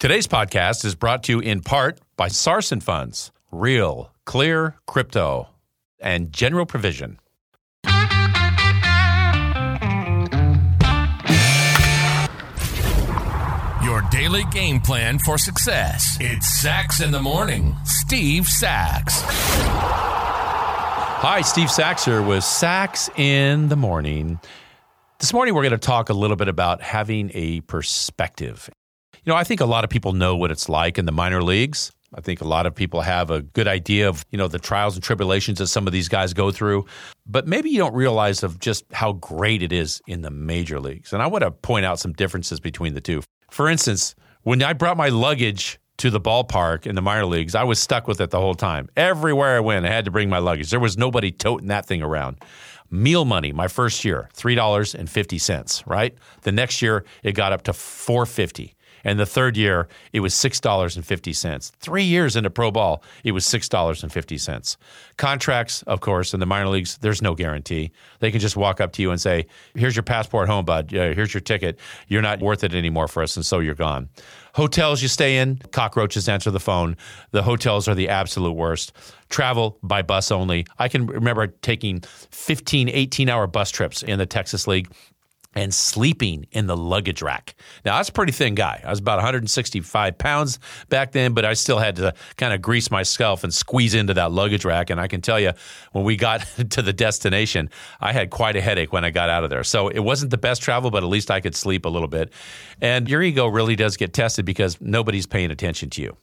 Today's podcast is brought to you in part by Sarson Funds, Real, Clear, Crypto, and General Provision. Your daily game plan for success. It's Sax in the Morning. Steve Sax. Hi, Steve Sax here with Sax in the Morning. This morning, we're going to talk a little bit about having a perspective. You know, I think a lot of people know what it's like in the minor leagues. I think a lot of people have a good idea of, you know, the trials and tribulations that some of these guys go through, but maybe you don't realize of just how great it is in the major leagues. And I want to point out some differences between the two. For instance, when I brought my luggage to the ballpark in the minor leagues, I was stuck with it the whole time. Everywhere I went, I had to bring my luggage. There was nobody toting that thing around. Meal money, my first year, $3.50, right? The next year it got up to 450. And the third year, it was $6.50. Three years into pro ball, it was $6.50. Contracts, of course, in the minor leagues, there's no guarantee. They can just walk up to you and say, Here's your passport home, bud. Uh, here's your ticket. You're not worth it anymore for us, and so you're gone. Hotels you stay in, cockroaches answer the phone. The hotels are the absolute worst. Travel by bus only. I can remember taking 15, 18 hour bus trips in the Texas League and sleeping in the luggage rack. Now, I was a pretty thin guy. I was about 165 pounds back then, but I still had to kind of grease myself and squeeze into that luggage rack. And I can tell you, when we got to the destination, I had quite a headache when I got out of there. So it wasn't the best travel, but at least I could sleep a little bit. And your ego really does get tested because nobody's paying attention to you.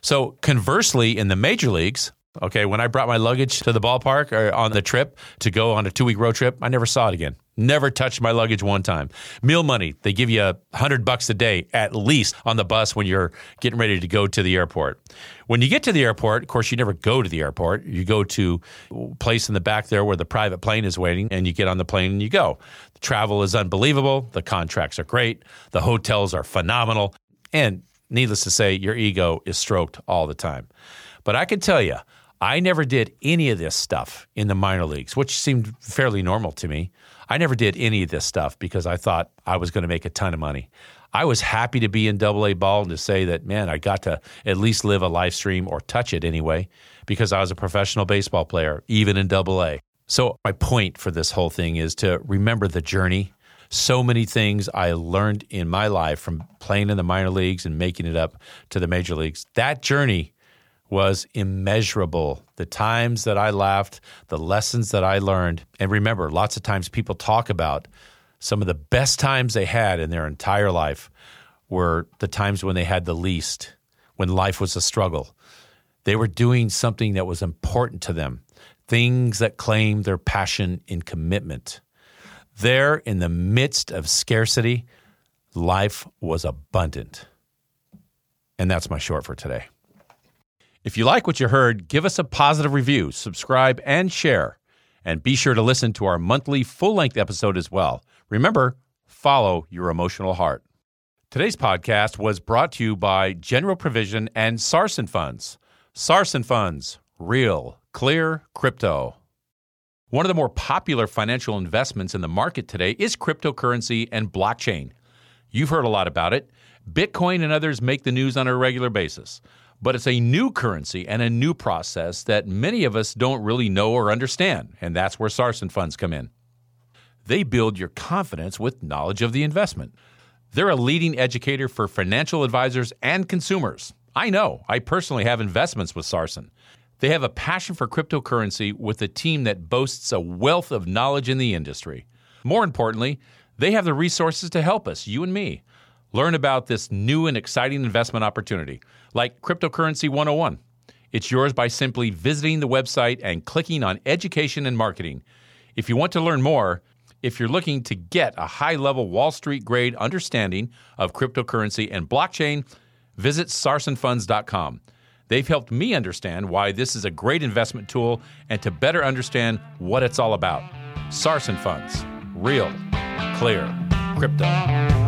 So conversely, in the major leagues, Okay, when I brought my luggage to the ballpark or on the trip to go on a two week road trip, I never saw it again. Never touched my luggage one time. Meal money, they give you a hundred bucks a day at least on the bus when you're getting ready to go to the airport. When you get to the airport, of course, you never go to the airport. You go to a place in the back there where the private plane is waiting, and you get on the plane and you go. The travel is unbelievable. The contracts are great. The hotels are phenomenal. And needless to say, your ego is stroked all the time. But I can tell you, I never did any of this stuff in the minor leagues, which seemed fairly normal to me. I never did any of this stuff because I thought I was going to make a ton of money. I was happy to be in double A ball and to say that, man, I got to at least live a live stream or touch it anyway because I was a professional baseball player, even in double A. So, my point for this whole thing is to remember the journey. So many things I learned in my life from playing in the minor leagues and making it up to the major leagues. That journey was immeasurable. The times that I laughed, the lessons that I learned. And remember, lots of times people talk about some of the best times they had in their entire life were the times when they had the least, when life was a struggle. They were doing something that was important to them, things that claimed their passion and commitment. There, in the midst of scarcity, life was abundant. And that's my short for today. If you like what you heard, give us a positive review, subscribe, and share. And be sure to listen to our monthly full length episode as well. Remember, follow your emotional heart. Today's podcast was brought to you by General Provision and Sarson Funds. Sarson Funds, real, clear crypto. One of the more popular financial investments in the market today is cryptocurrency and blockchain. You've heard a lot about it. Bitcoin and others make the news on a regular basis but it's a new currency and a new process that many of us don't really know or understand, and that's where Sarson funds come in. They build your confidence with knowledge of the investment. They're a leading educator for financial advisors and consumers. I know, I personally have investments with Sarson. They have a passion for cryptocurrency with a team that boasts a wealth of knowledge in the industry. More importantly, they have the resources to help us, you and me, learn about this new and exciting investment opportunity like Cryptocurrency 101. It's yours by simply visiting the website and clicking on Education and Marketing. If you want to learn more, if you're looking to get a high level Wall Street grade understanding of cryptocurrency and blockchain, visit sarsonfunds.com. They've helped me understand why this is a great investment tool and to better understand what it's all about. Sarson Funds, real, clear, crypto.